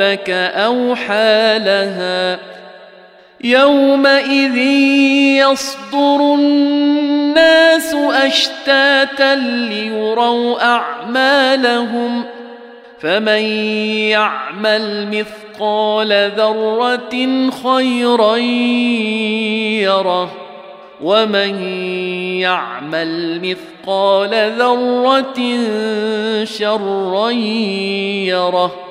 ربك أوحى لها. يومئذ يصدر الناس أشتاتا ليروا أعمالهم. فمن يعمل مثقال ذرة خيرا يره. ومن يعمل مثقال ذرة شرا يره.